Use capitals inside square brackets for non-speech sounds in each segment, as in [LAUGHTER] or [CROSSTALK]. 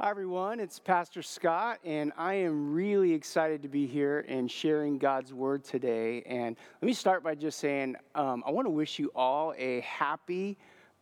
Hi, everyone. It's Pastor Scott, and I am really excited to be here and sharing God's Word today. And let me start by just saying um, I want to wish you all a happy,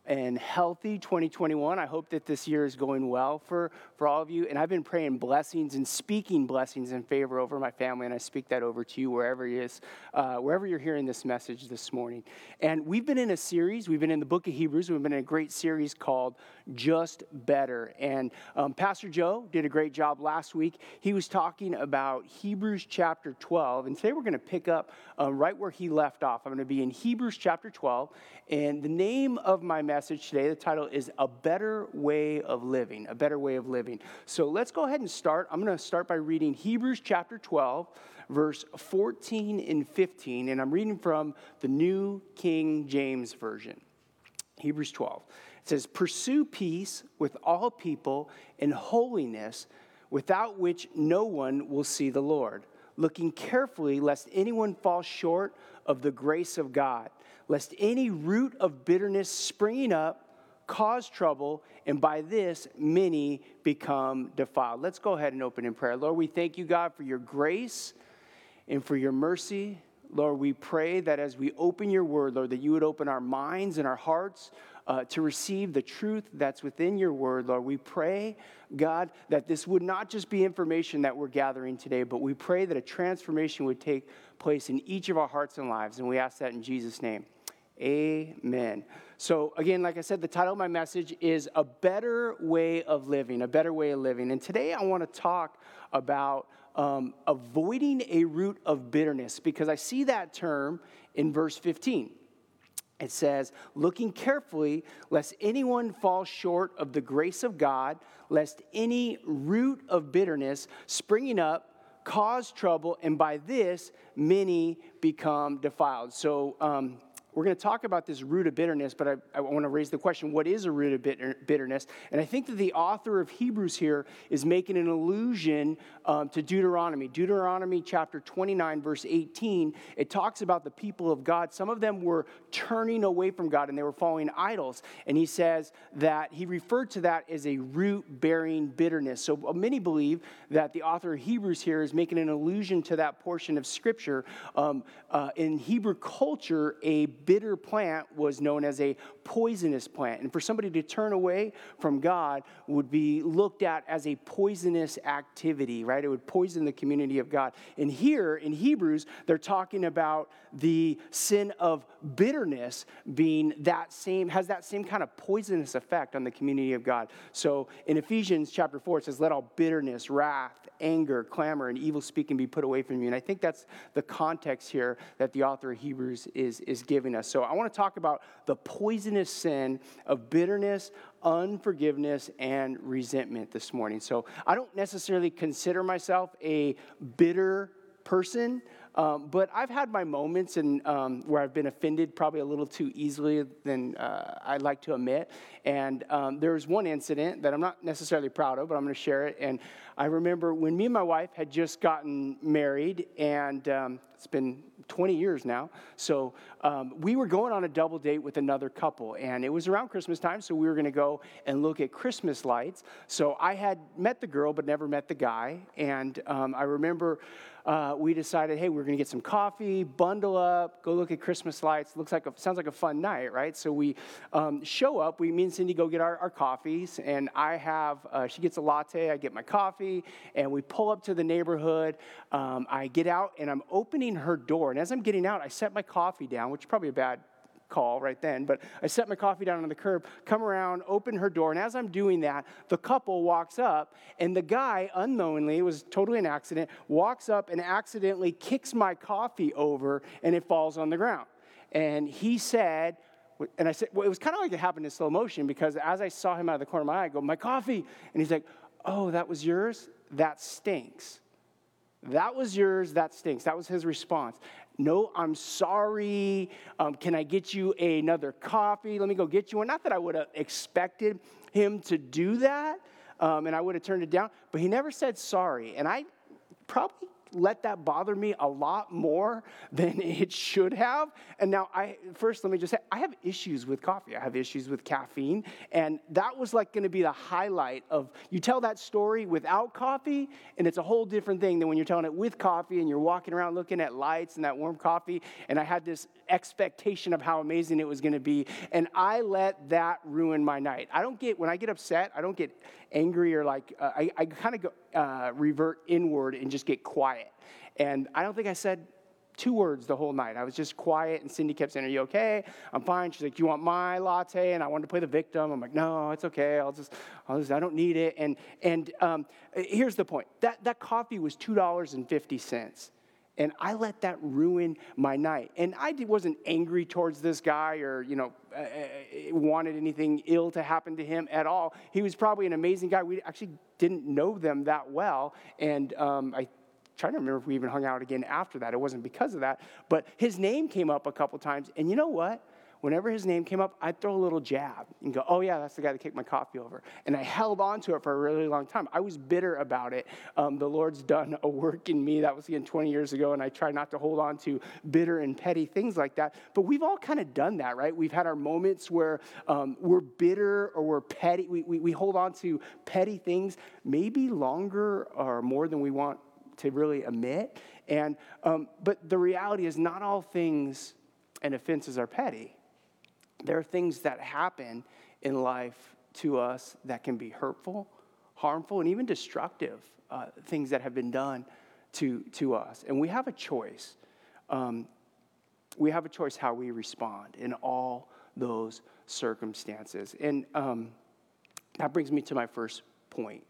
and healthy 2021. I hope that this year is going well for, for all of you. And I've been praying blessings and speaking blessings in favor over my family, and I speak that over to you wherever it is, uh, wherever you're hearing this message this morning. And we've been in a series, we've been in the book of Hebrews, we've been in a great series called Just Better. And um, Pastor Joe did a great job last week. He was talking about Hebrews chapter 12, and today we're going to pick up uh, right where he left off. I'm going to be in Hebrews chapter 12, and the name of my message today, the title is A Better Way of Living. A Better Way of Living. So let's go ahead and start. I'm going to start by reading Hebrews chapter 12, verse 14 and 15. And I'm reading from the New King James Version. Hebrews 12. It says, Pursue peace with all people and holiness, without which no one will see the Lord, looking carefully lest anyone fall short of the grace of God lest any root of bitterness springing up cause trouble, and by this many become defiled. Let's go ahead and open in prayer. Lord, we thank you, God, for your grace and for your mercy. Lord, we pray that as we open your word, Lord, that you would open our minds and our hearts uh, to receive the truth that's within your word, Lord. We pray, God, that this would not just be information that we're gathering today, but we pray that a transformation would take place in each of our hearts and lives. And we ask that in Jesus' name. Amen. So, again, like I said, the title of my message is A Better Way of Living, a better way of living. And today I want to talk about um, avoiding a root of bitterness because I see that term in verse 15. It says, looking carefully, lest anyone fall short of the grace of God, lest any root of bitterness springing up cause trouble, and by this many become defiled. So, um, we're going to talk about this root of bitterness, but I, I want to raise the question what is a root of bitter, bitterness? And I think that the author of Hebrews here is making an allusion um, to Deuteronomy. Deuteronomy chapter 29, verse 18, it talks about the people of God. Some of them were turning away from God and they were following idols. And he says that he referred to that as a root bearing bitterness. So uh, many believe that the author of Hebrews here is making an allusion to that portion of scripture. Um, uh, in Hebrew culture, a bitter plant was known as a poisonous plant. And for somebody to turn away from God would be looked at as a poisonous activity, right? It would poison the community of God. And here in Hebrews, they're talking about the sin of bitterness being that same, has that same kind of poisonous effect on the community of God. So in Ephesians chapter 4, it says, Let all bitterness, wrath, anger, clamor, and evil speaking be put away from you. And I think that's the context here that the author of Hebrews is, is giving us. So I want to talk about the poisonous sin of bitterness, unforgiveness, and resentment this morning. So I don't necessarily consider myself a bitter person. Um, but I've had my moments and um, where I've been offended probably a little too easily than uh, I'd like to admit. And um, there was one incident that I'm not necessarily proud of, but I'm going to share it. And I remember when me and my wife had just gotten married, and um, it's been 20 years now. So um, we were going on a double date with another couple, and it was around Christmas time, so we were going to go and look at Christmas lights. So I had met the girl, but never met the guy. And um, I remember uh, we decided, hey, we're going to get some coffee, bundle up, go look at Christmas lights. Looks like a, sounds like a fun night, right? So we um, show up. We, me and Cindy go get our, our coffees, and I have, uh, she gets a latte, I get my coffee, and we pull up to the neighborhood. Um, I get out, and I'm opening her door. And as I'm getting out, I set my coffee down, which is probably a bad call right then, but I set my coffee down on the curb, come around, open her door, and as I'm doing that, the couple walks up, and the guy, unknowingly, it was totally an accident, walks up and accidentally kicks my coffee over, and it falls on the ground. And he said, and I said, well, it was kind of like it happened in slow motion because as I saw him out of the corner of my eye, I go, my coffee. And he's like, oh, that was yours? That stinks. That was yours, that stinks. That was his response. No, I'm sorry. Um, can I get you another coffee? Let me go get you one. Not that I would have expected him to do that, um, and I would have turned it down, but he never said sorry. And I probably let that bother me a lot more than [LAUGHS] it should have. And now, I first let me just say, I have issues with coffee. I have issues with caffeine, and that was like going to be the highlight of. You tell that story without coffee, and it's a whole different thing than when you're telling it with coffee, and you're walking around looking at lights and that warm coffee. And I had this expectation of how amazing it was going to be, and I let that ruin my night. I don't get when I get upset. I don't get angry or like uh, I, I kind of uh, revert inward and just get quiet. And I don't think I said two words the whole night. I was just quiet, and Cindy kept saying, Are you okay? I'm fine. She's like, you want my latte? And I wanted to play the victim. I'm like, No, it's okay. I'll just, I'll just I don't need it. And, and um, here's the point that, that coffee was $2.50. And I let that ruin my night. And I wasn't angry towards this guy or, you know, uh, uh, wanted anything ill to happen to him at all. He was probably an amazing guy. We actually didn't know them that well. And um, I trying to remember if we even hung out again after that. It wasn't because of that. But his name came up a couple times. And you know what? Whenever his name came up, I'd throw a little jab and go, oh, yeah, that's the guy that kicked my coffee over. And I held on to it for a really long time. I was bitter about it. Um, the Lord's done a work in me. That was again 20 years ago, and I try not to hold on to bitter and petty things like that. But we've all kind of done that, right? We've had our moments where um, we're bitter or we're petty. We, we, we hold on to petty things, maybe longer or more than we want to really admit. And, um, but the reality is, not all things and offenses are petty there are things that happen in life to us that can be hurtful, harmful, and even destructive uh, things that have been done to, to us. And we have a choice. Um, we have a choice how we respond in all those circumstances. And um, that brings me to my first point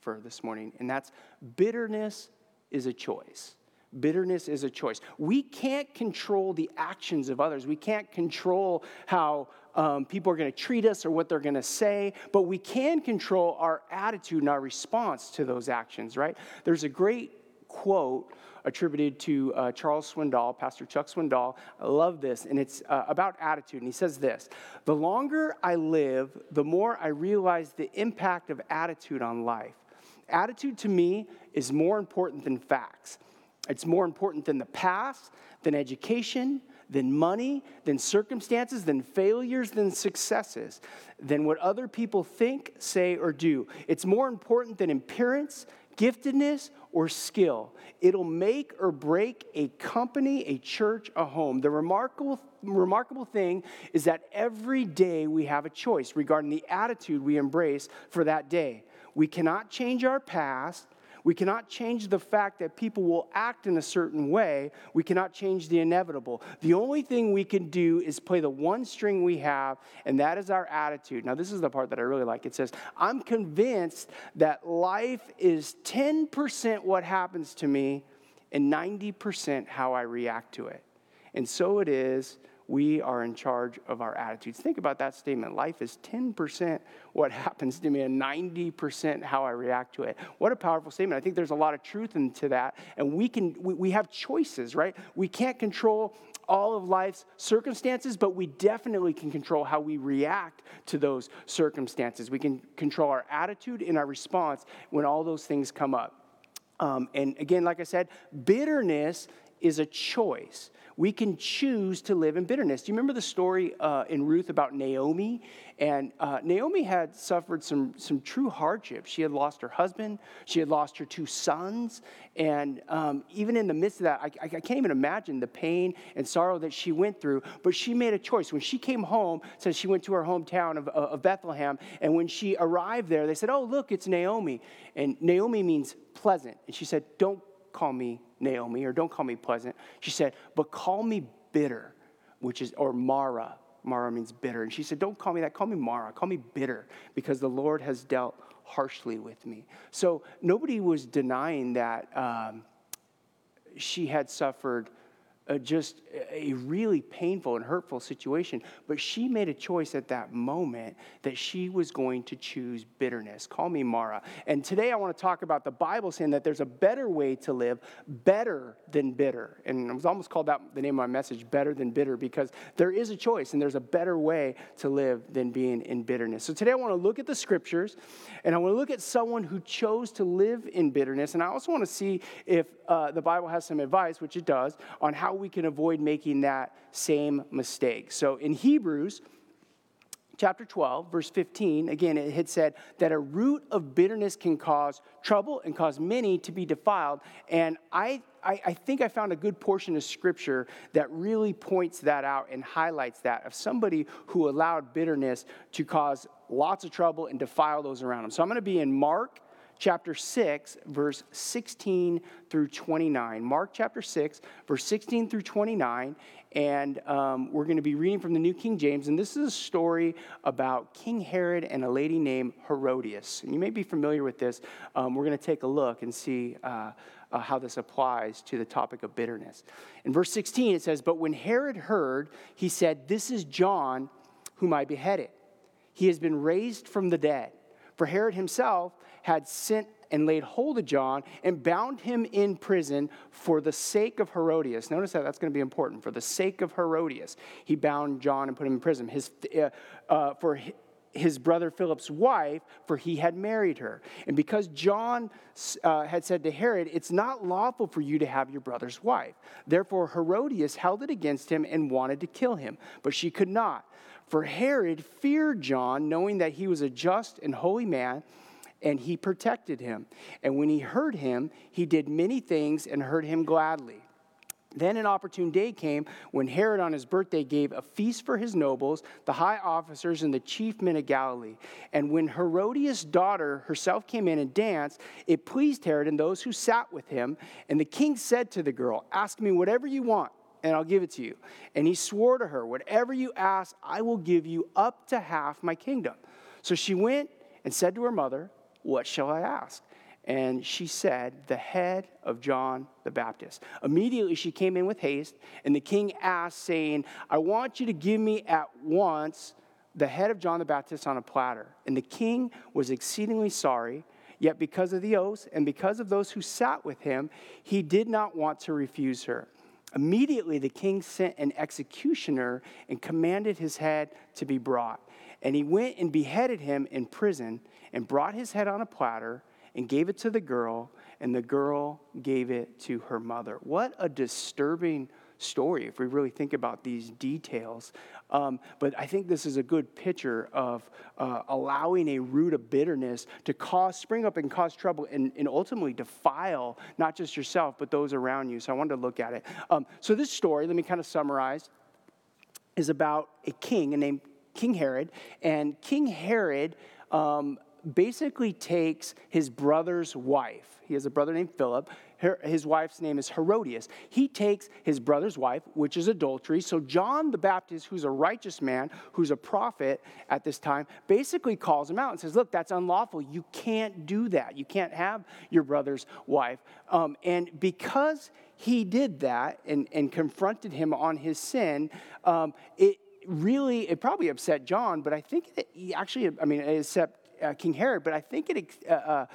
for this morning, and that's bitterness is a choice. Bitterness is a choice. We can't control the actions of others. We can't control how um, people are going to treat us or what they're going to say, but we can control our attitude and our response to those actions, right? There's a great quote attributed to uh, Charles Swindoll, Pastor Chuck Swindoll. I love this, and it's uh, about attitude. And he says this The longer I live, the more I realize the impact of attitude on life. Attitude to me is more important than facts. It's more important than the past, than education, than money, than circumstances, than failures, than successes, than what other people think, say, or do. It's more important than appearance, giftedness, or skill. It'll make or break a company, a church, a home. The remarkable, remarkable thing is that every day we have a choice regarding the attitude we embrace for that day. We cannot change our past, we cannot change the fact that people will act in a certain way. We cannot change the inevitable. The only thing we can do is play the one string we have, and that is our attitude. Now, this is the part that I really like. It says, I'm convinced that life is 10% what happens to me and 90% how I react to it. And so it is we are in charge of our attitudes. Think about that statement. Life is 10% what [LAUGHS] happens to me and 90% how I react to it. What a powerful statement. I think there's a lot of truth into that. And we can we, we have choices, right? We can't control all of life's circumstances, but we definitely can control how we react to those circumstances. We can control our attitude and our response when all those things come up. Um, and again, like I said, bitterness is a choice we can choose to live in bitterness. Do you remember the story uh, in Ruth about Naomi? And uh, Naomi had suffered some, some true hardship. She had lost her husband, she had lost her two sons. And um, even in the midst of that, I, I, can't even imagine the pain and sorrow that she went through. But she made a choice. When she came home, says she went to her hometown of, of Bethlehem. And when she arrived there, they said, Oh, look, it's Naomi. And Naomi means pleasant. And she said, Don't call me Naomi, or don't call me pleasant. She said, but call me bitter, which is, or Mara. Mara means bitter. And she said, don't call me that, call me Mara, call me bitter, because the Lord has dealt harshly with me. So nobody was denying that um, she had suffered uh, just a really painful and hurtful situation. But she made a choice at that moment that she was going to choose bitterness. Call me Mara. And today I want to talk about the Bible saying that there's a better way to live, better than bitter. And I was almost called that the name of my message, better than bitter, because there is a choice and there's a better way to live than being in bitterness. So today I want to look at the scriptures and I want to look at someone who chose to live in bitterness. And I also want to see if uh, the Bible has some advice, which it does, on how we can avoid making that same mistake. So in Hebrews, chapter 12, verse 15, again, it had said that a root of bitterness can cause trouble and cause many to be defiled. And I, I, I, think I found a good portion of scripture that really points that out and highlights that of somebody who allowed bitterness to cause lots of trouble and defile those around them. So I'm going to be in Mark chapter 6, verse 16 through 29. Mark chapter 6, verse 16 through 29. And um, we're going to be reading from the New King James. And this is a story about King Herod and a lady named Herodias. And you may be familiar with this. Um, we're going to take a look and see. Uh, uh, how this applies to the topic of bitterness. In verse 16, it says, But when Herod heard, he said, This is John, whom I beheaded. He has been raised from the dead. For Herod himself had sent and laid hold of John and bound him in prison for the sake of Herodias. Notice that that's going to be important. For the sake of Herodias, he bound John and put him in prison. His, uh, uh, for his brother Philip's wife, for he had married her. And because John uh, had said to Herod, It's not lawful for you to have your brother's wife. Therefore, Herodias held it against him and wanted to kill him, but she could not. For Herod feared John, knowing that he was a just and holy man and he protected him. And when he heard him, he did many things and heard him gladly. Then an opportune day came when Herod on his birthday gave a feast for his nobles, the high officers, and the chief men of Galilee. And when Herodias' daughter herself came in and danced, it pleased Herod and those who sat with him. And the king said to the girl, Ask me whatever you want, and I'll give it to you. And he swore to her, Whatever you ask, I will give you up to half my kingdom. So she went and said to her mother, what shall I ask? And she said, The head of John the Baptist. Immediately she came in with haste, and the king asked, saying, I want you to give me at once the head of John the Baptist on a platter. And the king was exceedingly sorry, yet because of the oaths and because of those who sat with him, he did not want to refuse her. Immediately the king sent an executioner and commanded his head to be brought. And he went and beheaded him in prison and brought his head on a platter and gave it to the girl, and the girl gave it to her mother. What a disturbing story if we really think about these details. Um, but I think this is a good picture of uh, allowing a root of bitterness to cause, spring up and cause trouble and, and, ultimately defile not just yourself, but those around you. So I wanted to look at it. Um, so this story, let me kind of summarize, is about a king named King Herod. And King Herod, um, basically takes his brother's wife. He has a brother named Philip. Her, his wife's name is Herodias. He takes his brother's wife, which is adultery. So, John the Baptist, who's a righteous man, who's a prophet at this time, basically calls him out and says, Look, that's unlawful. You can't do that. You can't have your brother's wife. Um, and because he did that and, and confronted him on his sin, um, it, really, it probably upset John, but I think that he actually, I mean, it upset uh, King Herod, but I think it uh, uh,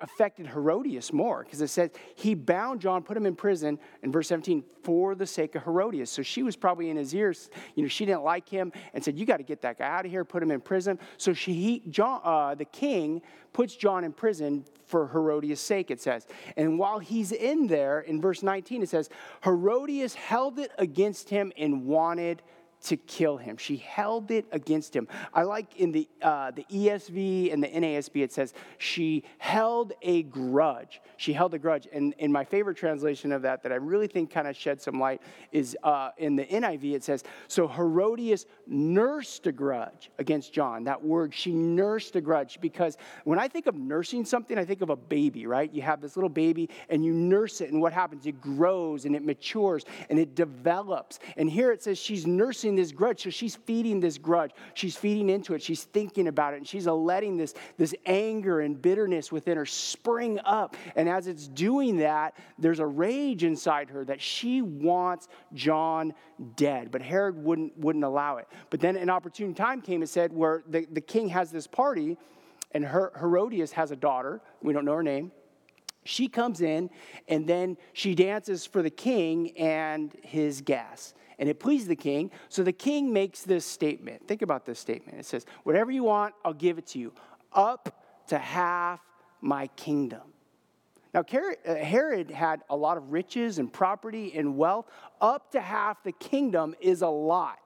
affected Herodias more because it says he bound John, put him in prison in verse 17 for the sake of Herodias. So she was probably in his ears. You know, she didn't like him and said, "You got to get that guy out of here, put him in prison." So she, he, John, uh, the king, puts John in prison for Herodias' sake. It says, and while he's in there, in verse 19, it says, Herodias held it against him and wanted to kill him. She held it against him. I like in the, uh, the ESV and the NASB, it says, she held a grudge. She held a grudge. And in my favorite translation of that, that I really think kind of shed some light, is uh, in the NIV, it says, So Herodias nursed a grudge against John. That word, she nursed a grudge, because when I think of nursing something, I think of a baby, right? You have this little baby and you nurse it, and what happens? It grows and it matures and it develops. And here it says she's nursing this grudge. So she's feeding this grudge. She's feeding into it. She's thinking about it. And she's letting this, this anger and bitterness within her spring up. And as it's doing that, there's a rage inside her that she wants John dead. But Herod wouldn't, wouldn't allow it. But then an opportune time came, it said, where the, the king has this party, and Her- Herodias has a daughter. We don't know her name. She comes in, and then she dances for the king and his guests and it pleased the king. So the king makes this statement. Think about this statement. It says, Whatever you want, I'll give it to you, up to half my kingdom. Now, uh, Herod had a lot of riches and property and wealth. Up to half the kingdom is a lot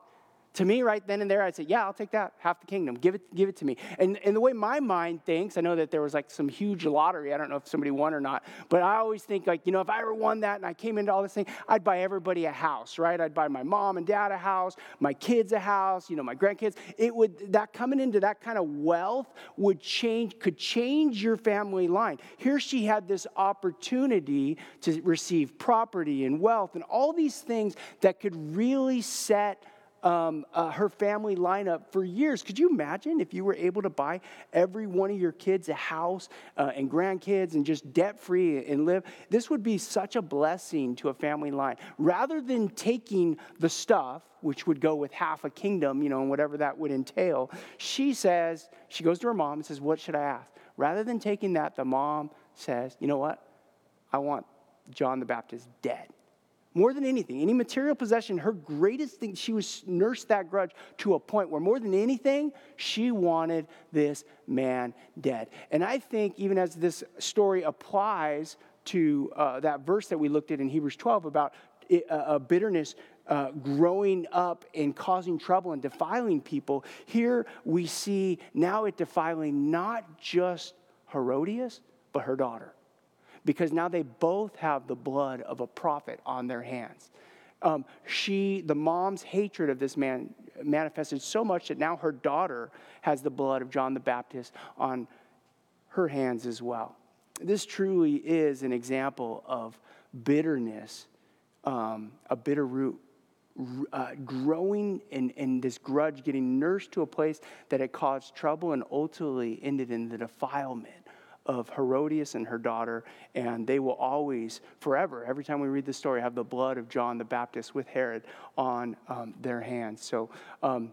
to me right then and there i'd say yeah i'll take that. Half the kingdom. Give it give it to me. And, and the way my mind thinks i know that there was like some huge lottery. I don't know if somebody won or not but i always think like you know if i ever won that and i came into all this thing i'd buy everybody a house right? I'd buy my mom and dad a house my kids a house you know my grandkids. It would that coming into that kind of wealth would change could change your family line. Here she had this opportunity to receive property and wealth and all these things that could really set um, uh, her family lineup for years. Could you imagine if you were able to buy every one of your kids a house uh, and grandkids and just debt free and live? This would be such a blessing to a family line. Rather than taking the stuff, which would go with half a kingdom, you know, and whatever that would entail, she says, she goes to her mom and says, What should I ask? Rather than taking that, the mom says, You know what? I want John the Baptist dead. More than anything, any material possession, her greatest thing, she was nursed that grudge to a point where more than anything, she wanted this man dead. And I think even as this story applies to uh, that verse that we looked at in Hebrews 12 about it, uh, bitterness uh, growing up and causing trouble and defiling people, here we see now it defiling not just Herodias, but her daughter because now they both have the blood of a prophet on their hands. Um, she, the mom's hatred of this man manifested so much that now her daughter has the blood of John the Baptist on her hands as well. This truly is an example of bitterness, um, a bitter root uh, growing and this grudge getting nursed to a place that it caused trouble and ultimately ended in the defilement of Herodias and her daughter, and they will always, forever, every time we read the story, have the blood of John the Baptist with Herod on um, their hands. So, um,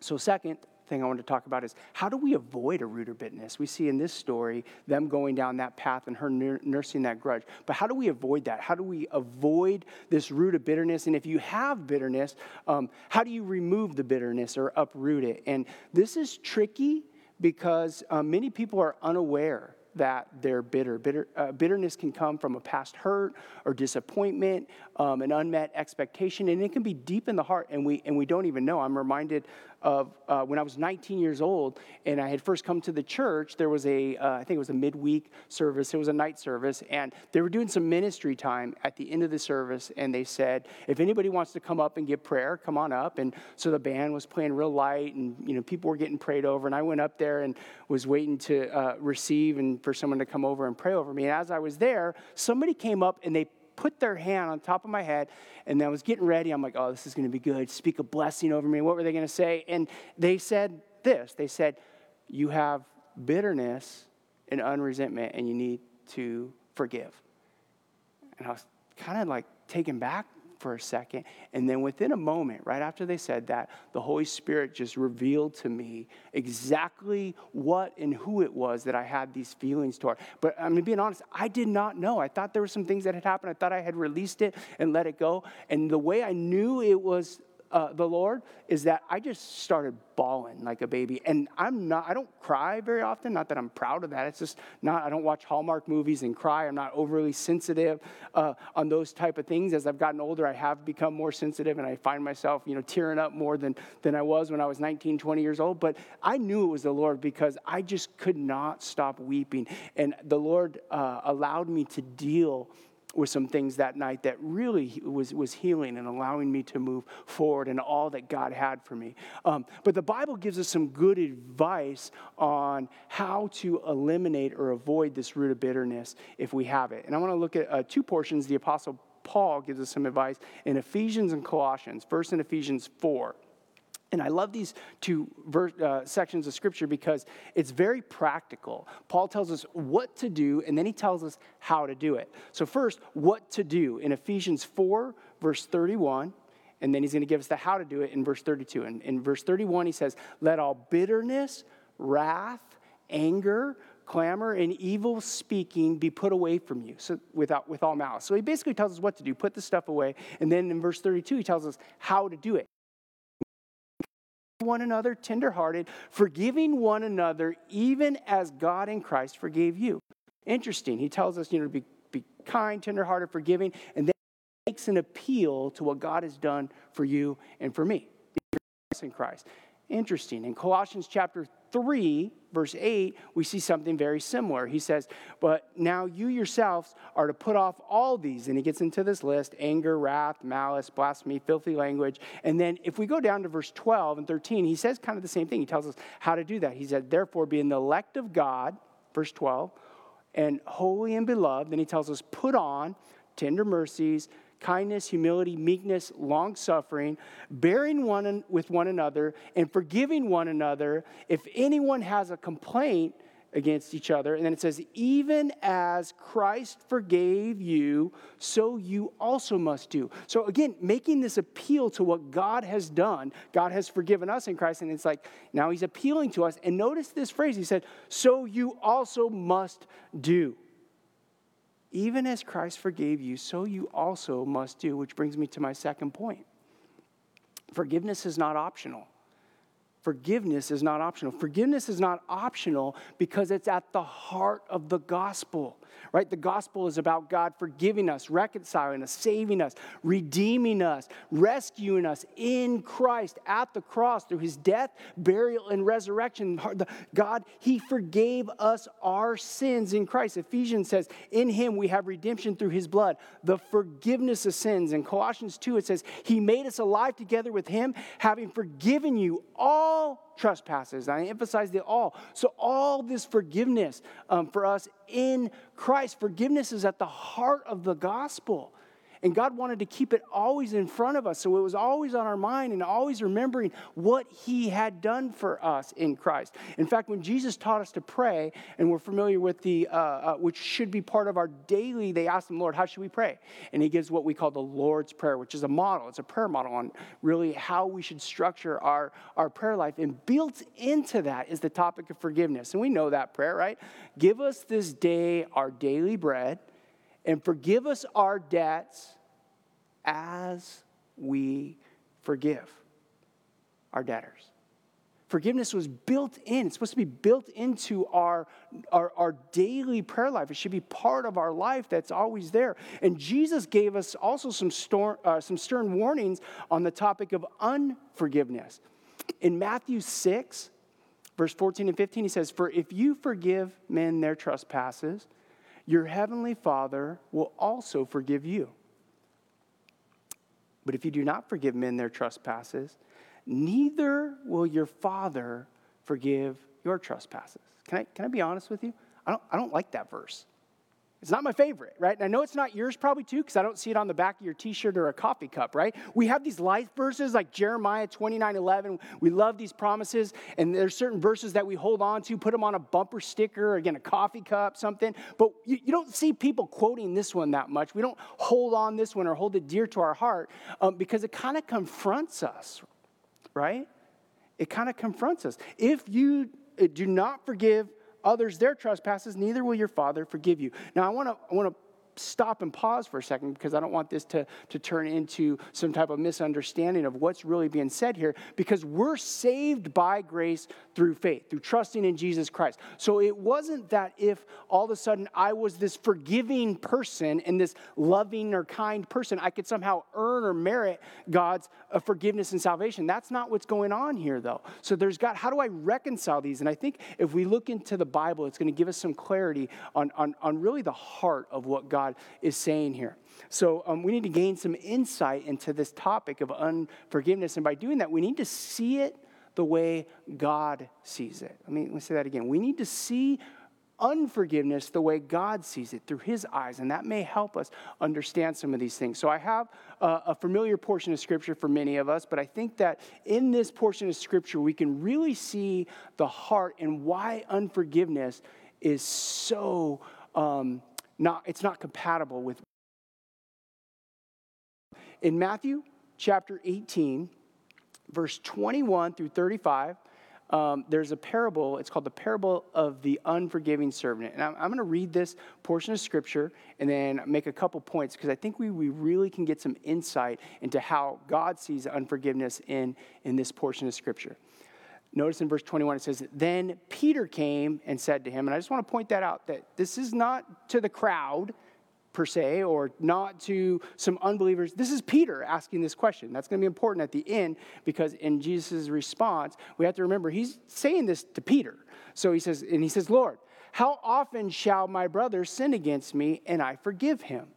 so second thing I want to talk about is how do we avoid a root of bitterness? We see in this story them going down that path and her nursing that grudge. But how do we avoid that? How do we avoid this root of bitterness? And if you have bitterness, um, how do you remove the bitterness or uproot it? And this is tricky because um, many people are unaware that they're bitter. bitter uh, bitterness can come from a past hurt or disappointment, um, an unmet expectation, and it can be deep in the heart, and we, and we don't even know. I'm reminded of uh, when I was 19 years old and I had first come to the church, there was a uh, I think it was a midweek service, it was a night service, and they were doing some ministry time at the end of the service, and they said, if anybody wants to come up and give prayer, come on up. And so the band was playing real light, and you know people were getting prayed over, and I went up there and was waiting to uh, receive and for someone to come over and pray over me. And as I was there, somebody came up and they put their hand on top of my head, and I was getting ready. I'm like, oh, this is going to be good. Speak a blessing over me. What were they going to say? And they said this they said, You have bitterness and unresentment, and you need to forgive. And I was kind of like taken back for a second. And then within a moment, right after they said that, the Holy Spirit just revealed to me exactly what and who it was that I had these feelings toward. But I'm mean, being honest, I did not know. I thought there were some things that had happened. I thought I had released it and let it go. And the way I knew it was uh, the Lord is that I just started bawling like a baby. And I'm not, I don't cry very often. Not that I'm proud of that. It's just not, I don't watch Hallmark movies and cry. I'm not overly sensitive uh, on those type of things. As I've gotten older, I have become more sensitive and I find myself, you know, tearing up more than, than I was when I was 19, 20 years old. But I knew it was the Lord because I just could not stop weeping. And the Lord uh, allowed me to deal with some things that night that really was, was healing and allowing me to move forward and all that God had for me. Um, but the Bible gives us some good advice on how to eliminate or avoid this root of bitterness if we have it. And I want to look at uh, two portions the Apostle Paul gives us some advice in Ephesians and Colossians. First in Ephesians 4. And I love these two uh, sections of scripture because it's very practical. Paul tells us what to do, and then he tells us how to do it. So, first, what to do in Ephesians 4, verse 31, and then he's going to give us the how to do it in verse 32. And in verse 31, he says, Let all bitterness, wrath, anger, clamor, and evil speaking be put away from you so without, with all malice. So he basically tells us what to do put the stuff away. And then in verse 32, he tells us how to do it one another tenderhearted, forgiving one another, even as God in Christ forgave you. Interesting. He tells us, you know, to be, be kind, tenderhearted, forgiving, and then makes an appeal to what God has done for you and for me in Christ. Interesting. In Colossians chapter 3, verse 8, we see something very similar. He says, But now you yourselves are to put off all these. And he gets into this list anger, wrath, malice, blasphemy, filthy language. And then if we go down to verse 12 and 13, he says kind of the same thing. He tells us how to do that. He said, Therefore, being the elect of God, verse 12, and holy and beloved. Then he tells us, Put on tender mercies kindness, humility, meekness, long suffering, bearing one with one another, and forgiving one another if anyone has a complaint against each other. And then it says, even as Christ forgave you, so you also must do. So again, making this appeal to what God has done. God has forgiven us in Christ, and it's like now he's appealing to us. And notice this phrase he said, so you also must do. Even as Christ forgave you, so you also must do, which brings me to my second point. Forgiveness is not optional. Forgiveness is not optional. Forgiveness is not optional because it's at the heart of the gospel, right? The gospel is about God forgiving us, reconciling us, saving us, redeeming us, rescuing us in Christ at the cross through his death, burial, and resurrection. God, he forgave us our sins in Christ. Ephesians says, In him we have redemption through his blood, the forgiveness of sins. In Colossians 2, it says, He made us alive together with him, having forgiven you all all trespasses. I emphasize the all. So, all this forgiveness um, for us in Christ, forgiveness is at the heart of the gospel. And God wanted to keep it always in front of us. So it was always on our mind and always remembering what He had done for us in Christ. In fact, when Jesus taught us to pray, and we're familiar with the, uh, uh, which should be part of our daily, they asked Him, Lord, how should we pray? And He gives what we call the Lord's Prayer, which is a model. It's a prayer model on really how we should structure our, our prayer life. And built into that is the topic of forgiveness. And we know that prayer, right? Give us this day our daily bread and forgive us our debts as we forgive our debtors. Forgiveness was built in. It's supposed to be built into our, our, our, daily prayer life. It should be part of our life that's always there. And Jesus gave us also some, storm, uh, some stern warnings on the topic of unforgiveness. In Matthew 6, verse 14 and 15, he says, For if you forgive men their trespasses, your heavenly Father will also forgive you. But if you do not forgive men their trespasses, neither will your Father forgive your trespasses. Can I, can I be honest with you? I don't, I don't like that verse. It's not my favorite, right? And I know it's not yours probably too, because I don't see it on the back of your t shirt or a coffee cup, right? We have these life verses like Jeremiah 29 11. We love these promises, and there's certain verses that we hold on to, put them on a bumper sticker, again, a coffee cup, something. But you, you don't see people quoting this one that much. We don't hold on this one or hold it dear to our heart um, because it kind of confronts us, right? It kind of confronts us. If you uh, do not forgive others their trespasses, neither will your Father forgive you. Now, I want to I stop and pause for a second because I don't want this to, to turn into some type of misunderstanding of what's really being said here because we're saved by grace through faith, through trusting in Jesus Christ. So it wasn't that if all of a sudden I was this forgiving person and this loving or kind person, I could somehow earn or merit God's uh, forgiveness and salvation. That's not what's going on here, though. So there's God, how do I reconcile these? And I think if we look into the Bible, it's going to give us some clarity on, on, on really the heart of what God God is saying here. So um, we need to gain some insight into this topic of unforgiveness. And by doing that, we need to see it the way God sees it. Let me, let me say that again. We need to see unforgiveness the way God sees it through his eyes. And that may help us understand some of these things. So I have a, a, familiar portion of scripture for many of us, but I think that in this portion of scripture, we can really see the heart and why unforgiveness is so um, not, it's not compatible with. In Matthew chapter 18, verse 21 through 35, um, there's a parable. It's called the parable of the unforgiving servant. And I'm, I'm going to read this portion of scripture and then make a couple points because I think we, we really can get some insight into how God sees unforgiveness in, in this portion of scripture. Notice in verse 21 it says, Then Peter came and said to him, and I just want to point that out that this is not to the crowd per se, or not to some unbelievers. This is Peter asking this question. That's going to be important at the end because in Jesus' response, we have to remember he's saying this to Peter. So he says, and he says, Lord, how often shall my brother sin against me and I forgive him?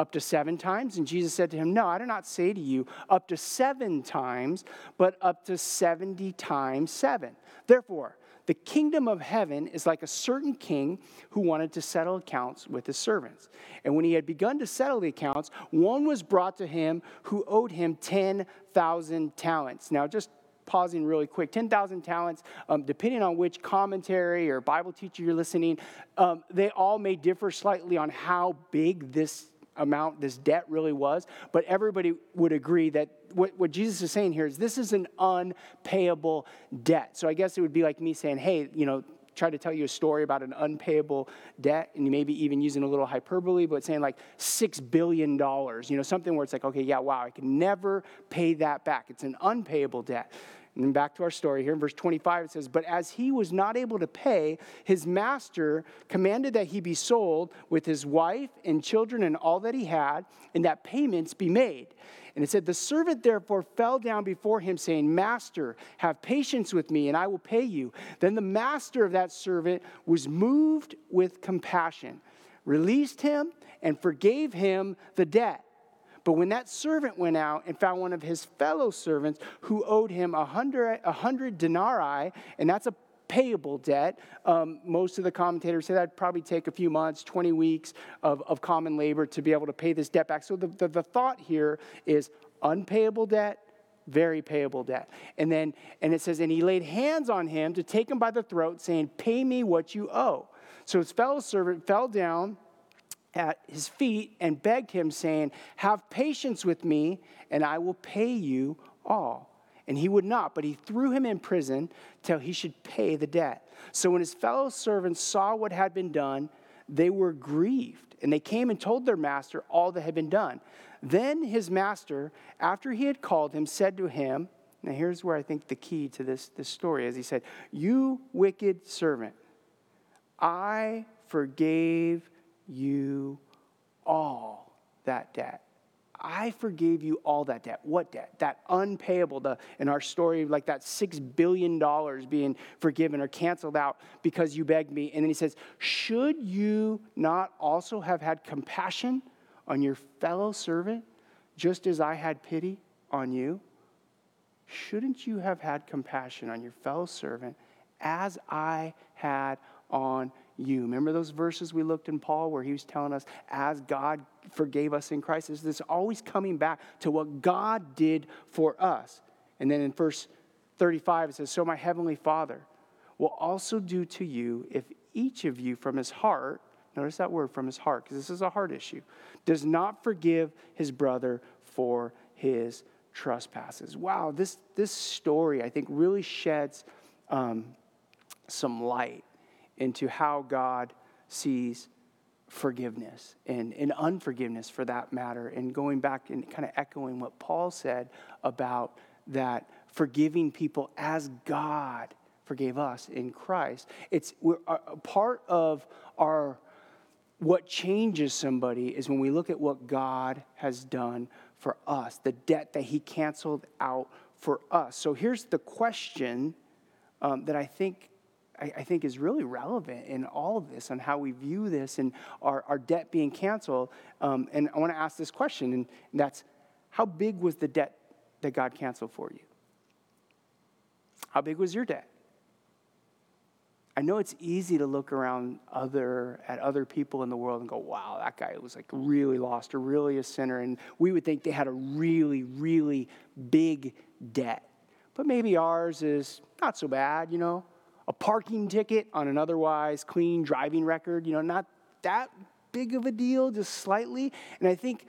Up to seven times? And Jesus said to him, No, I do not say to you up to seven times, but up to 70 times seven. Therefore, the kingdom of heaven is like a certain king who wanted to settle accounts with his servants. And when he had begun to settle the accounts, one was brought to him who owed him 10,000 talents. Now, just pausing really quick 10,000 talents, um, depending on which commentary or Bible teacher you're listening, um, they all may differ slightly on how big this amount this debt really was, but everybody would agree that what, what Jesus is saying here is this is an unpayable debt. So I guess it would be like me saying, hey, you know, try to tell you a story about an unpayable debt, and maybe even using a little hyperbole, but saying like six billion dollars, you know, something where it's like, okay, yeah, wow, I can never pay that back. It's an unpayable debt. And then back to our story here in verse 25, it says, But as he was not able to pay, his master commanded that he be sold with his wife and children and all that he had, and that payments be made. And it said, The servant therefore fell down before him, saying, Master, have patience with me, and I will pay you. Then the master of that servant was moved with compassion, released him, and forgave him the debt. But when that servant went out and found one of his fellow servants who owed him a hundred, a hundred denarii, and that's a payable debt. Um, most of the commentators say that'd probably take a few months, 20 weeks of, of common labor to be able to pay this debt back. So the, the, the thought here is unpayable debt, very payable debt. And then, and it says, and he laid hands on him to take him by the throat, saying, Pay me what you owe. So his fellow servant fell down at his feet and begged him, saying, Have patience with me, and I will pay you all. And he would not, but he threw him in prison till he should pay the debt. So when his fellow servants saw what had been done, they were grieved, and they came and told their master all that had been done. Then his master, after he had called him, said to him, Now here's where I think the key to this, this story is. He said, You wicked servant, I forgave you all that debt. I forgave you all that debt. What debt? That unpayable, the, in our story, like that $6 billion being forgiven or canceled out because you begged me. And then he says, Should you not also have had compassion on your fellow servant, just as I had pity on you? Shouldn't you have had compassion on your fellow servant as I had on you. Remember those verses we looked in Paul where he was telling us, as God forgave us in Christ? Is this always coming back to what God did for us? And then in verse 35, it says, So my heavenly Father will also do to you if each of you from his heart, notice that word from his heart, because this is a heart issue, does not forgive his brother for his trespasses. Wow, this, this story, I think, really sheds um, some light into how God sees forgiveness and, and unforgiveness for that matter, and going back and kind of echoing what Paul said about that forgiving people as God forgave us in Christ. It's we're, a part of our what changes somebody is when we look at what God has done for us, the debt that He canceled out for us. So here's the question um, that I think I, I, think is really relevant in all of this on how we view this and our, our debt being canceled. Um, and I want to ask this question, and that's how big was the debt that God canceled for you? How big was your debt? I know it's easy to look around other at other people in the world and go, "Wow, that guy was like really lost or really a sinner," and we would think they had a really, really big debt. But maybe ours is not so bad, you know. A parking ticket on an otherwise clean driving record, you know, not that big of a deal, just slightly. And I think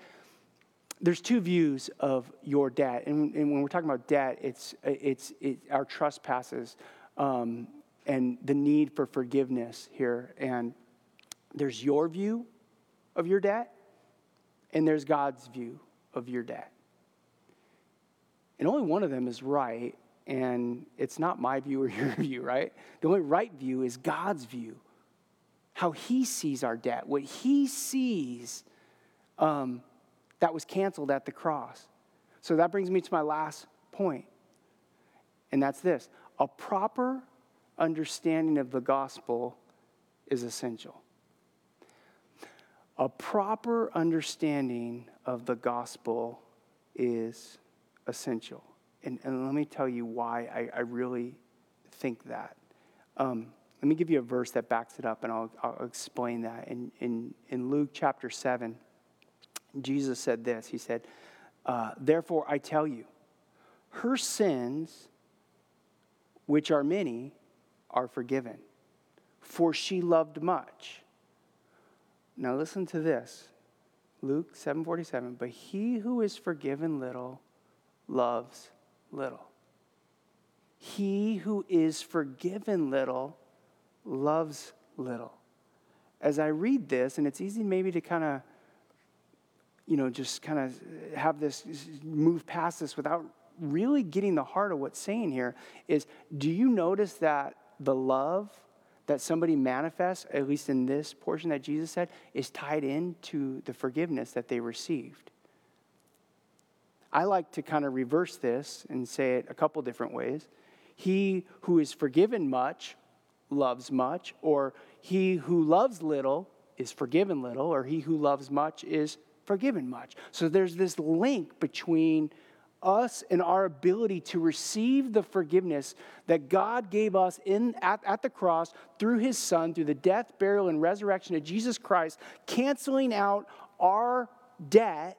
there's two views of your debt. And, and when we're talking about debt, it's, it's it, our trespasses um, and the need for forgiveness here. And there's your view of your debt, and there's God's view of your debt. And only one of them is right, and it's not my view or [LAUGHS] your view, right? The only right view is God's view, how He sees our debt, what He sees um, that was canceled at the cross. So that brings me to my last point, and that's this a proper understanding of the gospel is essential. A proper understanding of the gospel is essential. And, and let me tell you why I, I really think that. Um, let me give you a verse that backs it up, and I'll, I'll explain that. In, in, in Luke chapter 7, Jesus said this He said, uh, Therefore I tell you, her sins, which are many, are forgiven, for she loved much. Now listen to this. Luke 7:47, but he who is forgiven little loves little. He who is forgiven little loves little. As I read this, and it's easy maybe to kind of, you know, just kind of have this move past this without really getting the heart of what's saying here, is do you notice that the love that somebody manifests, at least in this portion that Jesus said, is tied into the forgiveness that they received? I like to kind of reverse this and say it a couple different ways. He who is forgiven much loves much, or he who loves little is forgiven little, or he who loves much is forgiven much. So there's this link between us and our ability to receive the forgiveness that God gave us in, at, at the cross through his son, through the death, burial, and resurrection of Jesus Christ, canceling out our debt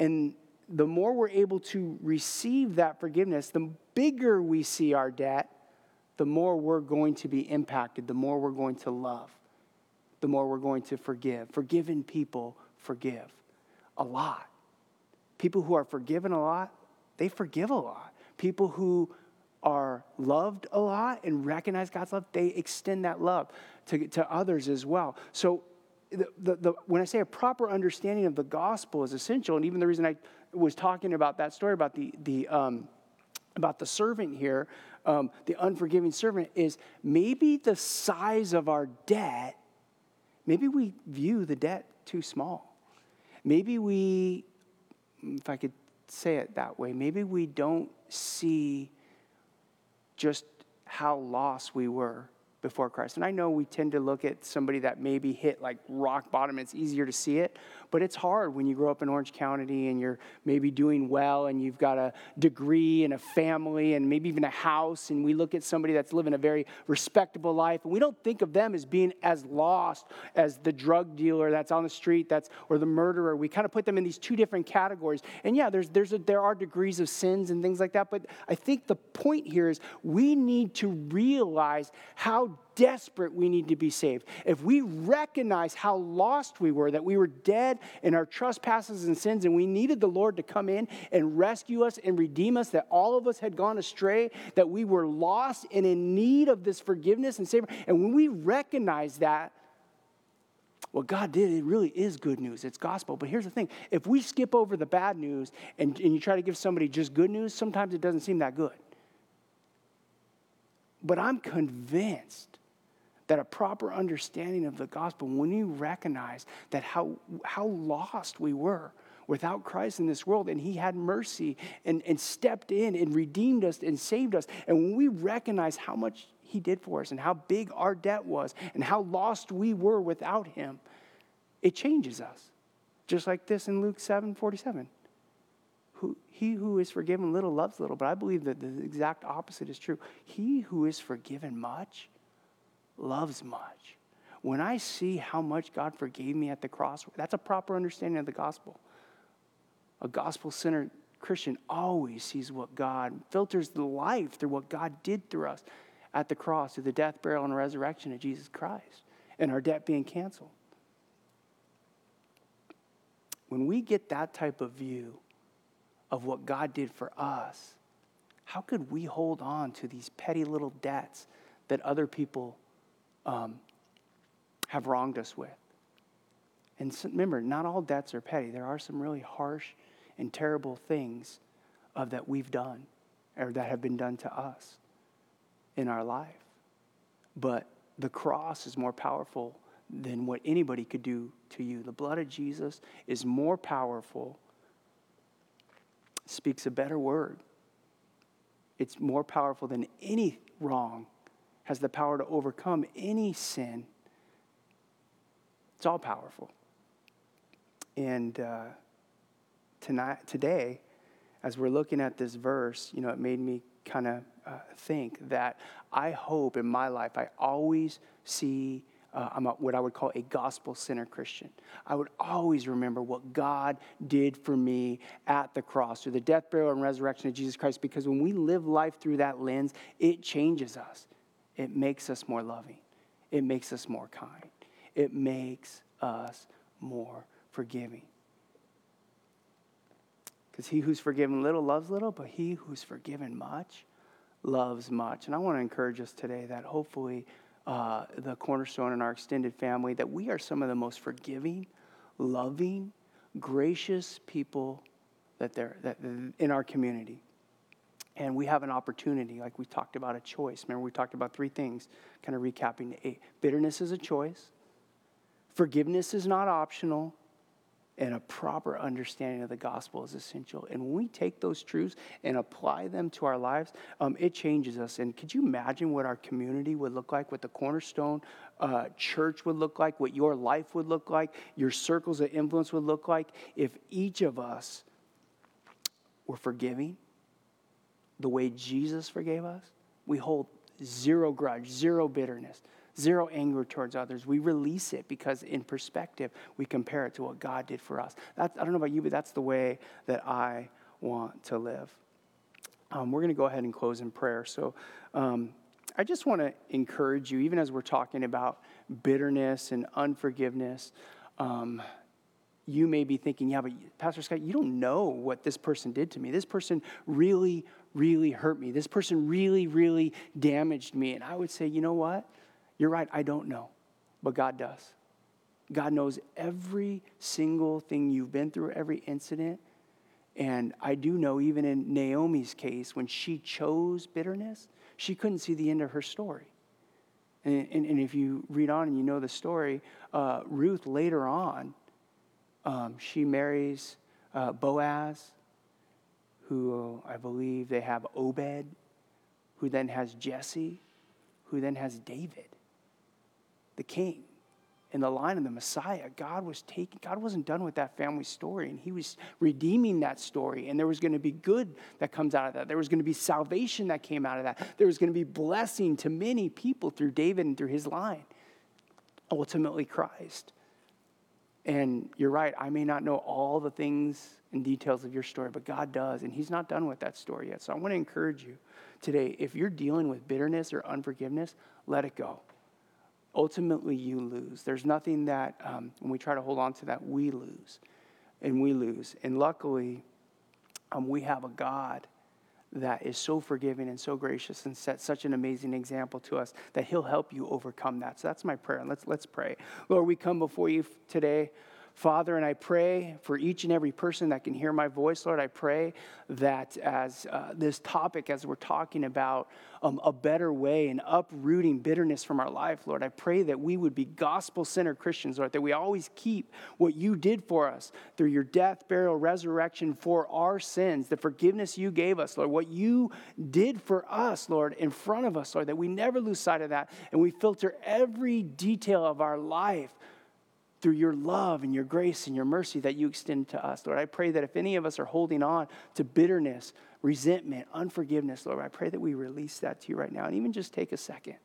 and the more we're able to receive that forgiveness, the bigger we see our debt, the more we're going to be impacted, the more we're going to love, the more we're going to forgive. Forgiven people forgive a lot. People who are forgiven a lot, they forgive a lot. People who are loved a lot and recognize God's love, they extend that love to, to others as well. So the, the, when I say a proper understanding of the gospel is essential, and even the reason I was talking about that story about the, the, um, about the servant here, um, the unforgiving servant, is maybe the size of our debt, maybe we view the debt too small. Maybe we, if I could say it that way, maybe we don't see just how lost we were before Christ. And I know we tend to look at somebody that maybe hit like rock bottom, it's easier to see it, but it's hard when you grow up in Orange County and you're maybe doing well and you've got a degree and a family and maybe even a house. And we look at somebody that's living a very respectable life and we don't think of them as being as lost as the drug dealer that's on the street that's or the murderer. We kind of put them in these two different categories. And yeah, there's, there's a, there are degrees of sins and things like that. But I think the point here is we need to realize how desperate we need to be saved. If we recognize how lost we were, that we were dead in our trespasses and sins, and we needed the Lord to come in and rescue us and redeem us, that all of us had gone astray, that we were lost and in need of this forgiveness and saving. And when we recognize that, what God did, it really is good news. It's gospel. But here's the thing if we skip over the bad news and, and you try to give somebody just good news, sometimes it doesn't seem that good. But I'm convinced that a proper understanding of the gospel, when you recognize that how, how lost we were without Christ in this world, and He had mercy and, and stepped in and redeemed us and saved us, and when we recognize how much He did for us and how big our debt was and how lost we were without Him, it changes us. Just like this in Luke 7 47. who, he who is forgiven little loves little, but I believe that the exact opposite is true. He who is forgiven much loves much. When I see how much God forgave me at the cross, that's a proper understanding of the gospel. A gospel centered Christian always sees what God filters the life through what God did through us at the cross, through the death, burial, and resurrection of Jesus Christ, and our debt being canceled. When we get that type of view, of what God did for us, how could we hold on to these petty little debts that other people um, have wronged us with? And remember, not all debts are petty. There are some really harsh and terrible things of that we've done or that have been done to us in our life. But the cross is more powerful than what anybody could do to you. The blood of Jesus is more powerful speaks a better word. It's more powerful than any wrong, has the power to overcome any sin. It's all powerful. And uh, tonight, today, as we're looking at this verse, you know, it made me kind of uh, think that I hope in my life I always see uh, I'm a, what I would call a gospel centered Christian. I would always remember what God did for me at the cross through the death, burial, and resurrection of Jesus Christ because when we live life through that lens, it changes us. It makes us more loving, it makes us more kind, it makes us more forgiving. Because he who's forgiven little loves little, but he who's forgiven much loves much. And I want to encourage us today that hopefully uh, the cornerstone in our extended family that we are some of the most forgiving, loving, gracious people that there that in our community. And we have an opportunity, like we talked about a choice. Remember, we talked about three things, kind of recapping eight. Bitterness is a choice. Forgiveness is not optional and a proper understanding of the gospel is essential. And when we take those truths and apply them to our lives, um, it changes us. And could you imagine what our community would look like, what the cornerstone uh, church would look like, what your life would look like, your circles of influence would look like if each of us were forgiving the way Jesus forgave us? We hold zero grudge, zero bitterness zero anger towards others. We release it because, in perspective, we compare it to what God did for us. That's, I don't know about you, but that's the way that I want to live. Um, we're going to go ahead and close in prayer. So, um, I just want to encourage you, even as we're talking about bitterness and unforgiveness. Um, you may be thinking, yeah, but Pastor Scott, you don't know what this person did to me. This person really, really hurt me. This person really, really damaged me. And I would say, you know what? You're right, I don't know, but God does. God knows every single thing you've been through, every incident. And I do know, even in Naomi's case, when she chose bitterness, she couldn't see the end of her story. And, and, and if you read on and you know the story, uh, Ruth later on, um, she marries uh, Boaz, who I believe they have Obed, who then has Jesse, who then has David the king in the line of the Messiah. God was taking, God wasn't done with that family story, and He was redeeming that story. And there was going to be good that comes out of that. There was going to be salvation that came out of that. There was going to be blessing to many people through David and through his line. Ultimately, Christ. And you're right, I may not know all the things and details of your story, but God does, and He's not done with that story yet. So I want to encourage you today if you're dealing with bitterness or unforgiveness, let it go ultimately you lose. There's nothing that, um, when we try to hold on to that, we lose. And we lose. And luckily, um, we have a God that is so forgiving and so gracious and sets such an amazing example to us that he'll help you overcome that. So that's my prayer. And let's, let's pray. Lord, we come before you today Father, and I pray for each and every person that can hear my voice, Lord. I pray that as uh, this topic, as we're talking about um, a better way and uprooting bitterness from our life, Lord, I pray that we would be gospel centered Christians, Lord, that we always keep what you did for us through your death, burial, resurrection for our sins, the forgiveness you gave us, Lord, what you did for us, Lord, in front of us, Lord, that we never lose sight of that and we filter every detail of our life through your love and your grace and your mercy that you extend to us. Lord, I pray that if any of us are holding on to bitterness, resentment, unforgiveness, Lord, I pray that we release that to you right now and even just take a second.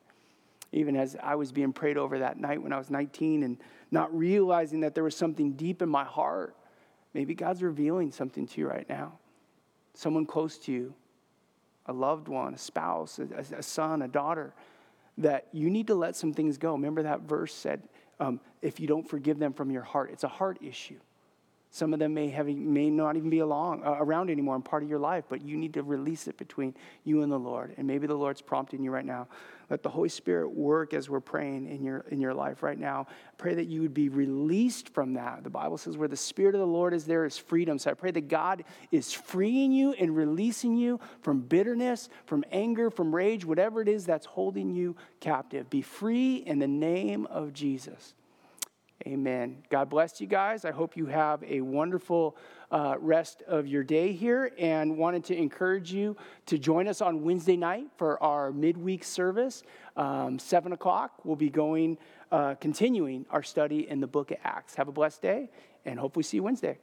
Even as I was being prayed over that night when I was 19 and not realizing that there was something deep in my heart, maybe God's revealing something to you right now. Someone close to you, a loved one, a spouse, a, a son, a daughter, that you need to let some things go. Remember that verse said, um, if you don't forgive them from your heart, it's a heart issue. Some of them may, have, may not even be along, uh, around anymore and part of your life, but you need to release it between you and the Lord. And maybe the Lord's prompting you right now. Let the Holy Spirit work as we're praying in your, in your life right now. Pray that you would be released from that. The Bible says, where the Spirit of the Lord is, there is freedom. So I pray that God is freeing you and releasing you from bitterness, from anger, from rage, whatever it is that's holding you captive. Be free in the name of Jesus. Amen. God bless you guys. I hope you have a wonderful uh, rest of your day here and wanted to encourage you to join us on Wednesday night for our midweek service. Um, 7 o'clock, we'll be going, uh, continuing our study in the book of Acts. Have a blessed day and hope we see you Wednesday.